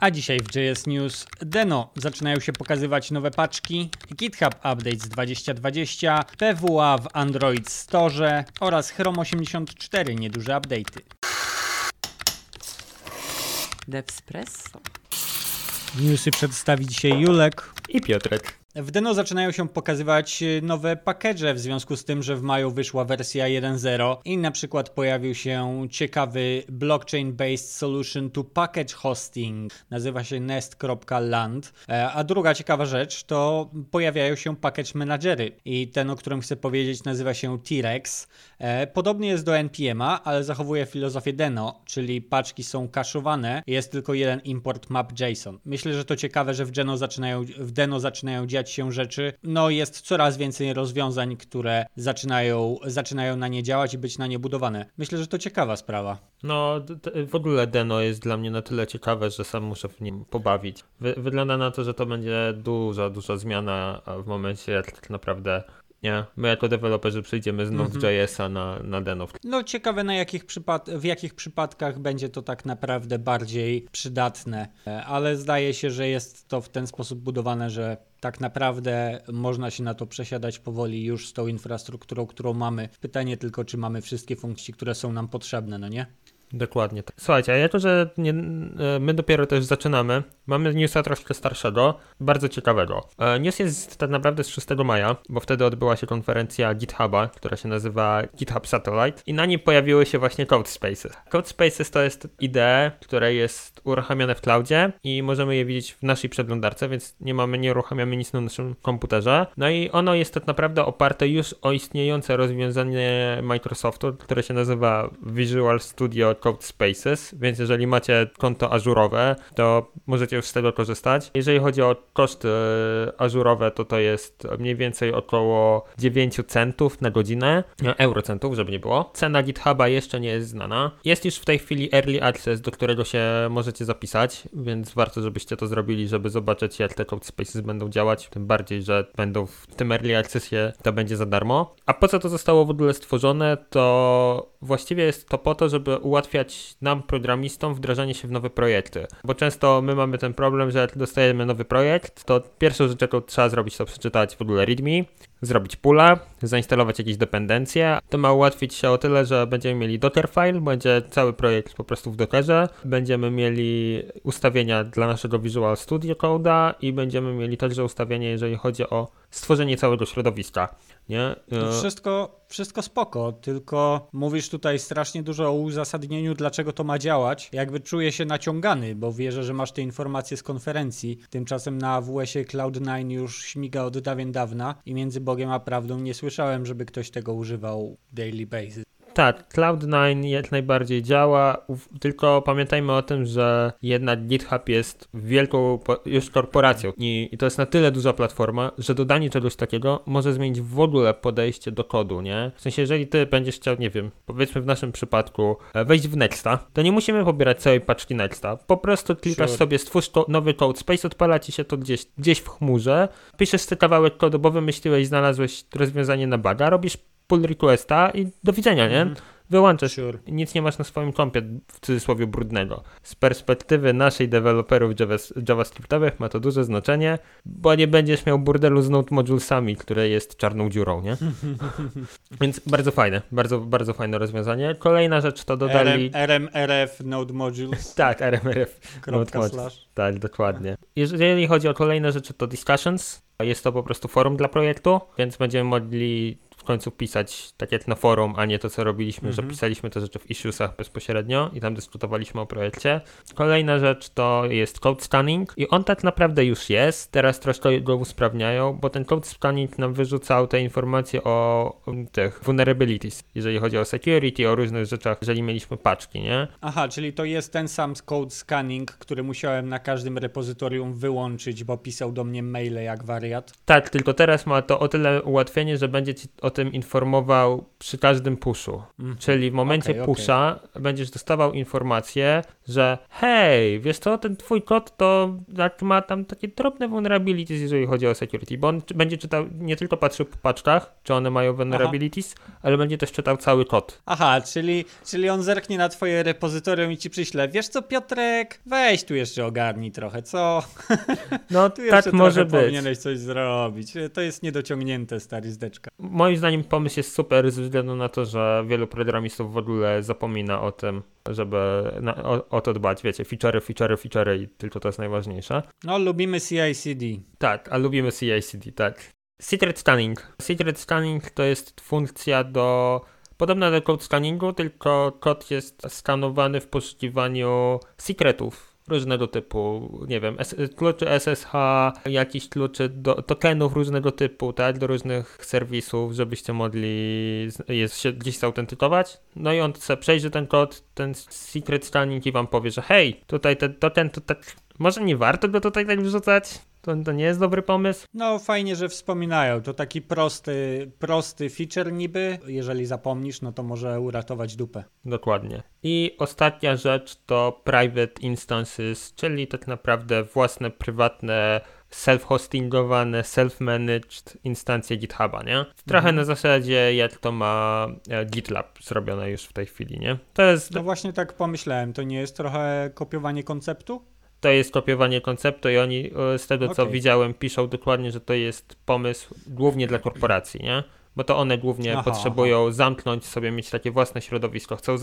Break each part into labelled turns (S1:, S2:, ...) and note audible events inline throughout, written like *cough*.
S1: A dzisiaj w JS News Deno zaczynają się pokazywać nowe paczki, GitHub Updates 2020, PWA w Android Store oraz Chrome 84 nieduże update'y.
S2: Devspresso.
S1: Newsy przedstawi dzisiaj Julek.
S3: I Piotrek.
S1: W Deno zaczynają się pokazywać y, nowe package w związku z tym, że w maju wyszła wersja 1.0 i na przykład pojawił się ciekawy blockchain-based solution to package hosting. Nazywa się nest.land. E, A druga ciekawa rzecz to pojawiają się package managery i ten, o którym chcę powiedzieć nazywa się T-Rex. E, Podobnie jest do NPM'a, ale zachowuje filozofię Deno, czyli paczki są kaszowane, jest tylko jeden import map JSON. Myślę, że to ciekawe, że w zaczynają, w Deno zaczynają dziać się rzeczy. No jest coraz więcej rozwiązań, które zaczynają, zaczynają na nie działać i być na nie budowane. Myślę, że to ciekawa sprawa.
S3: No, w ogóle Deno jest dla mnie na tyle ciekawe, że sam muszę w nim pobawić. Wy- wygląda na to, że to będzie duża, duża zmiana w momencie, jak tak naprawdę nie, my jako deweloperzy przejdziemy z Node.jsa na, na Deno.
S1: No ciekawe na jakich przypad- w jakich przypadkach będzie to tak naprawdę bardziej przydatne, E, ale zdaje się, że jest to w ten sposób budowane, że tak naprawdę można się na to przesiadać powoli już z tą infrastrukturą, którą mamy. Pytanie tylko, czy mamy wszystkie funkcje, które są nam potrzebne, no nie?
S3: Dokładnie. tak. Słuchajcie, a jako, że nie, e, my dopiero też zaczynamy, mamy newsa troszkę starszego, bardzo ciekawego. E, News jest tak naprawdę z 6 maja, bo wtedy odbyła się konferencja GitHuba, która się nazywa GitHub Satellite i na niej pojawiły się właśnie Code Spaces. Code Spaces to jest IDE, które jest uruchamiane w cloudzie i możemy je widzieć w naszej przeglądarce, więc nie mamy, nie uruchamiamy nic na naszym komputerze. No i ono jest tak naprawdę oparte już o istniejące rozwiązanie Microsoftu, które się nazywa Visual Studio Code Spaces, więc jeżeli macie konto ażurowe, to możecie już z tego korzystać. Jeżeli chodzi o koszty e, ażurowe, to to jest mniej więcej około 9 centów na godzinę, e, eurocentów, żeby nie było. Cena GitHuba jeszcze nie jest znana. Jest już w tej chwili Early Access, do którego się możecie zapisać, więc warto, żebyście to zrobili, żeby zobaczyć, jak te Code Spaces będą działać, tym bardziej, że będą w tym Early Accessie, to będzie za darmo. A po co to zostało w ogóle stworzone, to właściwie jest to po to, żeby ułatwiać nam, programistom, wdrażanie się w nowe projekty. Bo często my mamy ten problem, że jak dostajemy nowy projekt, to pierwszą rzecz, jaką trzeba zrobić, to przeczytać w ogóle README, zrobić pula, zainstalować jakieś dependencje. To ma ułatwić się o tyle, że będziemy mieli Dockerfile, będzie cały projekt po prostu w Dockerze, będziemy mieli ustawienia dla naszego Visual Studio Code'a i będziemy mieli także ustawienia, jeżeli chodzi o stworzenie całego środowiska. Nie? E,
S1: wszystko, wszystko spoko, tylko mówisz tutaj strasznie dużo o uzasadnieniu, dlaczego to ma działać. Jakby czuję się naciągany, bo wierzę, że masz te informacje z konferencji. Tymczasem na AWS-ie Cloud9 już śmiga od dawien dawna i między Bogiem a prawdą nie słyszałem, żeby ktoś tego używał daily basis.
S3: Tak, Cloud9 jak najbardziej działa, tylko pamiętajmy o tym, że jednak GitHub jest wielką już korporacją i, to jest na tyle duża platforma, że dodanie czegoś takiego może zmienić w ogóle podejście do kodu, nie? W sensie, jeżeli ty będziesz chciał, nie wiem, powiedzmy w naszym przypadku, e, wejść w Nexta, to nie musimy pobierać całej paczki Nexta. Po prostu klikasz
S1: Sure.
S3: sobie, stwórz nowy code space, odpala ci się to gdzieś, gdzieś w chmurze, piszesz sobie kawałek kodu, bo wymyśliłeś, znalazłeś rozwiązanie na buga, robisz pull requesta i do widzenia, nie? Wyłączasz.
S1: Sure.
S3: Nic nie masz na swoim kompie, w cudzysłowie, brudnego. Z perspektywy naszej deweloperów Javas- javascriptowych ma to duże znaczenie, bo nie będziesz miał burdelu z Node Modulesami, które jest czarną dziurą, nie? *laughs* Więc bardzo fajne, bardzo, bardzo fajne rozwiązanie. Kolejna rzecz to dodali...
S1: RM, RMRF Node Modules. *laughs*
S3: Tak, RMRF. Node Modules. Tak, dokładnie. Jeżeli chodzi o kolejne rzeczy, to discussions. Jest to po prostu forum dla projektu, więc będziemy mogli w końcu pisać tak jak na forum, a nie to, co robiliśmy, że
S1: Mhm.
S3: pisaliśmy te rzeczy w issuesach bezpośrednio i tam dyskutowaliśmy o projekcie. Kolejna rzecz to jest code scanning i on tak naprawdę już jest. Teraz troszkę go usprawniają, bo ten code scanning nam wyrzucał te informacje o tych vulnerabilities, jeżeli chodzi o security, o różnych rzeczach, jeżeli mieliśmy paczki, nie?
S1: Aha, czyli to jest ten sam code scanning, który musiałem na każdym repozytorium wyłączyć, bo pisał do mnie maile jak wariat.
S3: Tak, tylko teraz ma to o tyle ułatwienie, że będzie ci o tym informował przy każdym pushu.
S1: Mhm.
S3: Czyli w momencie
S1: okej.
S3: pusha będziesz dostawał informację, że hej, wiesz co, ten twój kod to ma tam takie drobne vulnerabilities, jeżeli chodzi o security, bo on będzie czytał, nie tylko patrzył po paczkach, czy one mają vulnerabilities, ale będzie też czytał cały kod.
S1: Aha, czyli, czyli on zerknie na twoje repozytorium i ci przyśle. Wiesz co, Piotrek, weź tu jeszcze ogarnij trochę, co?
S3: No *laughs*
S1: Tu jeszcze
S3: tak może być.
S1: powinieneś coś zrobić. To jest niedociągnięte, stary zdeczka.
S3: Moim zdaniem pomysł jest super ze względu na to, że wielu programistów w ogóle zapomina o tym, żeby na, o, o to dbać. Wiecie, featurey, featurey, featurey i tylko to jest najważniejsze.
S1: No, lubimy CI/CD.
S3: Tak, a lubimy CI/CD, tak. Secret scanning. Secret scanning to jest funkcja do podobna do code scanningu, tylko kod jest skanowany w poszukiwaniu secretów różnego typu, nie wiem, kluczy SSH, jakieś kluczy do tokenów różnego typu, tak, do różnych serwisów, żebyście mogli jest, się gdzieś zautentykować. No i on chce przejrzy ten kod, ten secret scanning i wam powie, że hej, tutaj ten token to tak, może nie warto go tutaj tak wrzucać, to, to nie jest dobry pomysł.
S1: No, fajnie, że wspominają. To taki prosty, prosty feature niby. Jeżeli zapomnisz, no to może uratować dupę.
S3: Dokładnie. I ostatnia rzecz to private instances, czyli tak naprawdę własne, prywatne, self-hostingowane, self-managed instancje GitHuba, nie? Trochę
S1: Mhm.
S3: na zasadzie jak to ma e, GitLab zrobione już w tej chwili, nie? To jest,
S1: No właśnie tak pomyślałem. To nie jest trochę kopiowanie konceptu?
S3: To jest kopiowanie konceptu i oni e, z tego co
S1: Okej.
S3: widziałem piszą dokładnie, że to jest pomysł głównie dla korporacji, nie? Bo to one głównie
S1: Aha,
S3: potrzebują zamknąć sobie, mieć takie własne środowisko. Chcą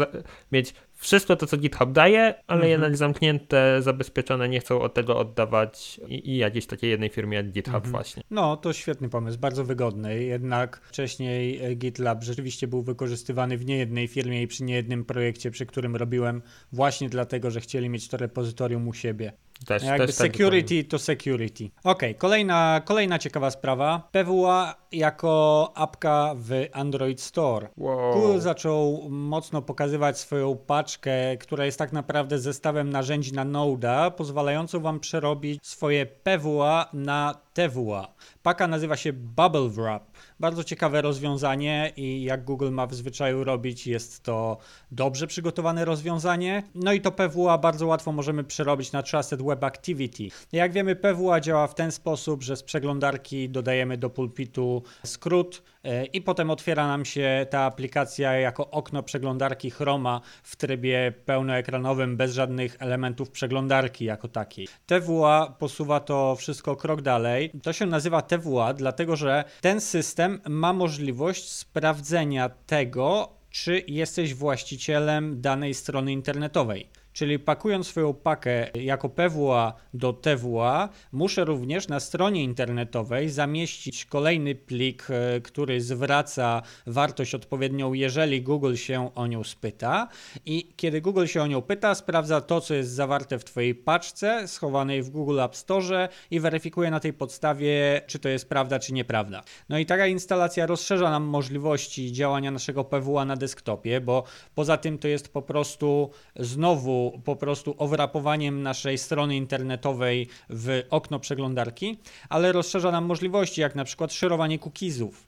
S3: mieć wszystko to, co GitHub daje, ale
S1: Mhm.
S3: jednak zamknięte, zabezpieczone, nie chcą od tego oddawać i, i jakiejś takiej jednej firmie jak GitHub
S1: Mhm.
S3: właśnie.
S1: No, to świetny pomysł, bardzo wygodny. Jednak wcześniej e, GitLab rzeczywiście był wykorzystywany w niejednej firmie i przy niejednym projekcie, przy którym robiłem, właśnie dlatego, że chcieli mieć to repozytorium u siebie.
S3: Też,
S1: Jakby
S3: też tak
S1: security to security. Okej, kolejna, kolejna ciekawa sprawa. PWA jako apka w Android Store.
S3: Wow.
S1: Google zaczął mocno pokazywać swoją paczkę, która jest tak naprawdę zestawem narzędzi na Node'a, pozwalającą wam przerobić swoje PWA na TWA. Paka nazywa się Bubble Wrap. Bardzo ciekawe rozwiązanie i jak Google ma w zwyczaju robić, jest to dobrze przygotowane rozwiązanie. No i to PWA bardzo łatwo możemy przerobić na Trusted Web Activity. Jak wiemy, PWA działa w ten sposób, że z przeglądarki dodajemy do pulpitu skrót e, i potem otwiera nam się ta aplikacja jako okno przeglądarki Chroma w trybie pełnoekranowym, bez żadnych elementów przeglądarki jako takiej. TWA posuwa to wszystko krok dalej. To się nazywa TWA, dlatego że ten system ma możliwość sprawdzenia tego, czy jesteś właścicielem danej strony internetowej. Czyli pakując swoją pakę jako PWA do TWA, muszę również na stronie internetowej zamieścić kolejny plik, e, który zwraca wartość odpowiednią, jeżeli Google się o nią spyta. I kiedy Google się o nią pyta, sprawdza to, co jest zawarte w Twojej paczce schowanej w Google App Store i weryfikuje na tej podstawie, czy to jest prawda, czy nieprawda. No i taka instalacja rozszerza nam możliwości działania naszego PWA na desktopie, bo poza tym to jest po prostu znowu po prostu owrapowaniem naszej strony internetowej w okno przeglądarki, ale rozszerza nam możliwości, jak na przykład szerowanie cookiesów,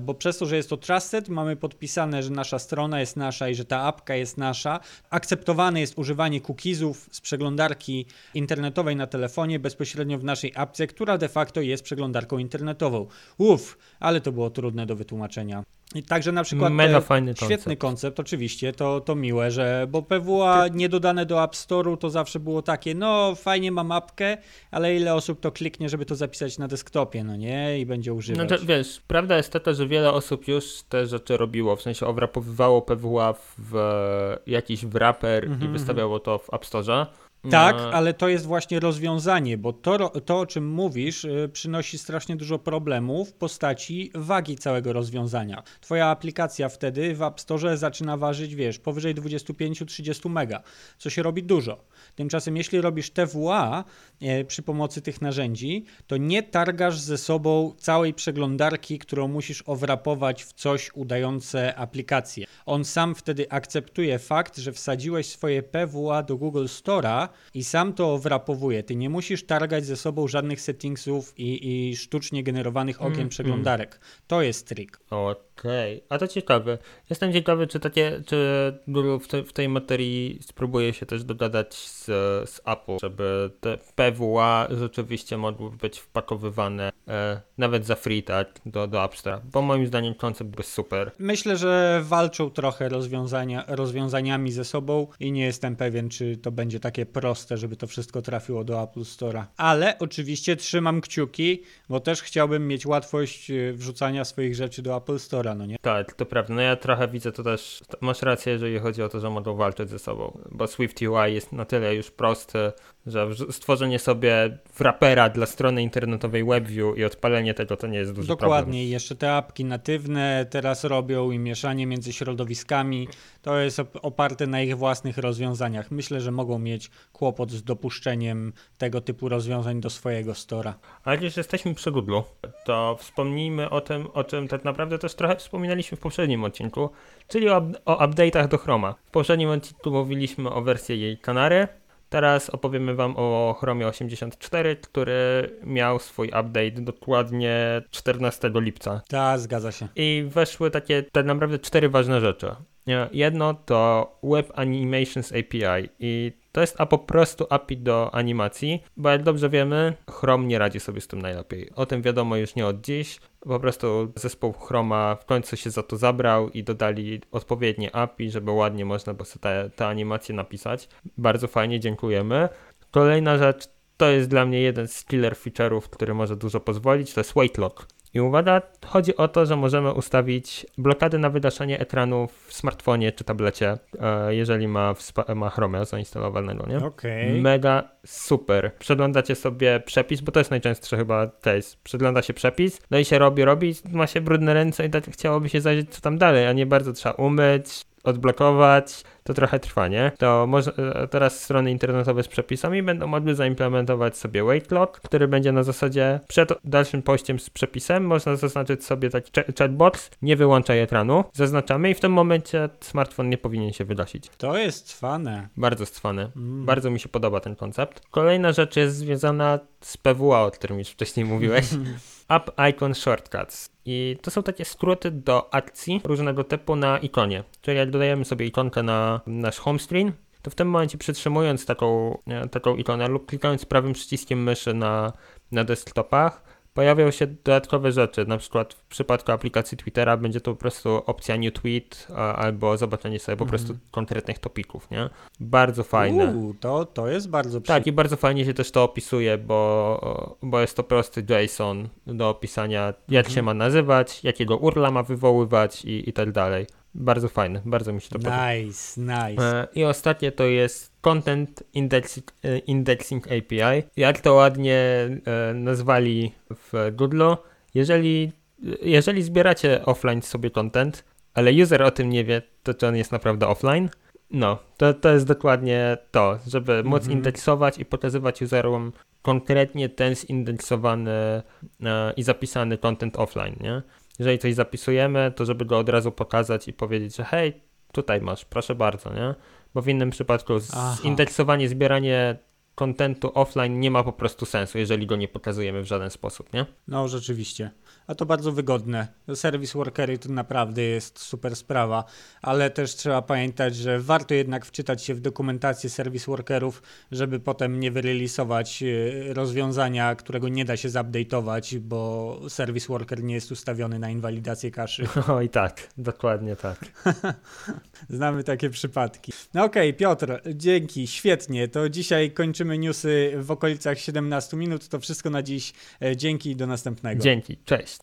S1: bo przez to, że jest to trusted, mamy podpisane, że nasza strona jest nasza i że ta apka jest nasza. Akceptowane jest używanie cookiesów z przeglądarki internetowej na telefonie bezpośrednio w naszej apce, która de facto jest przeglądarką internetową. Uff, ale to było trudne do wytłumaczenia. I Także na przykład
S3: Mega
S1: e,
S3: fajny
S1: świetny
S3: koncept.
S1: koncept, oczywiście, to, to miłe, że bo PWA nie dodane do App Store'u to zawsze było takie, no fajnie mam apkę, ale ile osób to kliknie, żeby to zapisać na desktopie, no nie, i będzie używać.
S3: Znaczy, wiesz, prawda jest że wiele osób już te rzeczy robiło, w sensie owrapowywało PWA w jakiś wrapper i
S1: Mhm,
S3: wystawiało to w App Store.
S1: Tak,
S3: No,
S1: ale to jest właśnie rozwiązanie, bo to, to o czym mówisz, y, przynosi strasznie dużo problemów w postaci wagi całego rozwiązania. Twoja aplikacja wtedy w App Store zaczyna ważyć, wiesz, powyżej 25-30 mega, co się robi dużo. Tymczasem, jeśli robisz TWA e, przy pomocy tych narzędzi, to nie targasz ze sobą całej przeglądarki, którą musisz owrapować w coś udające aplikację. On sam wtedy akceptuje fakt, że wsadziłeś swoje PWA do Google Store'a i sam to wrapowuje. Ty nie musisz targać ze sobą żadnych settingsów i, i sztucznie generowanych okien
S3: Mm,
S1: przeglądarek. To jest trik.
S3: Okej, a to ciekawe. Jestem ciekawy, czy takie, czy w, te, w tej materii spróbuje się też dogadać z, z Apple, żeby te PWA rzeczywiście mogły być wpakowywane e, nawet za free, tak, do, do App Store, bo moim zdaniem koncept był super.
S1: Myślę, że walczą trochę rozwiązania, rozwiązaniami ze sobą i nie jestem pewien, czy to będzie takie proste, żeby to wszystko trafiło do Apple Store'a. Ale oczywiście trzymam kciuki, bo też chciałbym mieć łatwość y, wrzucania swoich rzeczy do Apple Store'a, no nie?
S3: Tak, to prawda. No ja trochę widzę to też, masz rację, jeżeli chodzi o to, że mogą walczyć ze sobą, bo Swift UI jest na tyle już prosty, że stworzenie sobie wrapera dla strony internetowej WebView i odpalenie tego to nie jest duży problem.
S1: Dokładnie, jeszcze te apki natywne teraz robią i mieszanie między środowiskami. To jest op- oparte na ich własnych rozwiązaniach. Myślę, że mogą mieć kłopot z dopuszczeniem tego typu rozwiązań do swojego stora.
S3: A już jesteśmy przy Google, to wspomnijmy o tym, o czym tak naprawdę też trochę wspominaliśmy w poprzednim odcinku, czyli o, o update'ach do Chroma. W poprzednim odcinku mówiliśmy o wersji jej Kanary, teraz opowiemy wam o Chromie 84, który miał swój update dokładnie 14 lipca.
S1: Ta, zgadza się.
S3: I weszły takie tak naprawdę cztery ważne rzeczy. Jedno to Web Animations API i to jest a po prostu API do animacji, bo jak dobrze wiemy, Chrome nie radzi sobie z tym najlepiej. O tym wiadomo już nie od dziś. Po prostu zespół Chroma w końcu się za to zabrał i dodali odpowiednie API, żeby ładnie można było te, te animacje napisać. Bardzo fajnie, dziękujemy. Kolejna rzecz to jest dla mnie jeden z killer feature'ów, który może dużo pozwolić, to jest Weight Lock. I uwaga, chodzi o to, że możemy ustawić blokady na wygaszanie ekranu w smartfonie czy tablecie, e, jeżeli ma, ma Chromia zainstalowanego, nie?
S1: Okej.
S3: Mega super. Przeglądacie sobie przepis, bo to jest najczęstszy chyba case. Przegląda się przepis, no i się robi, robi, ma się brudne ręce i tak chciałoby się zajrzeć co tam dalej, a nie bardzo trzeba umyć, odblokować, to trochę trwa, nie? To może, e, teraz strony internetowe z przepisami będą mogły zaimplementować sobie lock, który będzie na zasadzie przed dalszym pościem z przepisem można zaznaczyć sobie taki ch- chatbox, nie wyłączaj ekranu, zaznaczamy i w tym momencie smartfon nie powinien się wygasić.
S1: To jest cwane.
S3: Bardzo stwany.
S1: Mm.
S3: Bardzo mi się podoba ten koncept. Kolejna rzecz jest związana z PWA, o którym już wcześniej mówiłeś. *laughs* App Icon Shortcuts. I to są takie skróty do akcji różnego typu na ikonie. Czyli jak dodajemy sobie ikonkę na nasz home screen, to w tym momencie przytrzymując taką, e, taką ikonę lub klikając prawym przyciskiem myszy na, na desktopach, pojawią się dodatkowe rzeczy. Na przykład w przypadku aplikacji Twittera będzie to po prostu opcja New Tweet albo zobaczenie sobie po prostu konkretnych topików, nie? Bardzo fajne.
S1: Uuu, to, to jest bardzo
S3: Tak,
S1: przyjemne.
S3: i bardzo fajnie się też to opisuje, bo, bo jest to prosty JSON do opisania, jak się ma nazywać, jakiego urla ma wywoływać i, i tak dalej. Bardzo fajne, bardzo mi się to podoba.
S1: Nice, nice.
S3: E, I ostatnie to jest Content Indexing, e, Indexing API. Jak to ładnie e, nazwali w Google, jeżeli, jeżeli zbieracie offline sobie content, ale user o tym nie wie, to czy on jest naprawdę offline? No, to, to jest dokładnie to, żeby móc
S1: Mhm.
S3: indeksować i pokazywać userom konkretnie ten zindeksowany e, i zapisany content offline, nie? Jeżeli coś zapisujemy, to żeby go od razu pokazać i powiedzieć, że hej, tutaj masz, proszę bardzo, nie? Bo w innym przypadku
S1: Aha.
S3: zindeksowanie, zbieranie kontentu offline nie ma po prostu sensu, jeżeli go nie pokazujemy w żaden sposób, nie?
S1: No, rzeczywiście. A to bardzo wygodne. Service workery to naprawdę jest super sprawa, ale też trzeba pamiętać, że warto jednak wczytać się w dokumentację service workerów, żeby potem nie wyrelisować e, rozwiązania, którego nie da się zupdate'ować, bo service worker nie jest ustawiony na inwalidację kaszy. *laughs*
S3: O i tak, dokładnie tak. *laughs*
S1: Znamy takie przypadki. No okej, Piotr, dzięki, świetnie. To dzisiaj kończymy newsy w okolicach 17 minut. To wszystko na dziś. E, Dzięki i do następnego.
S3: Dzięki, cześć.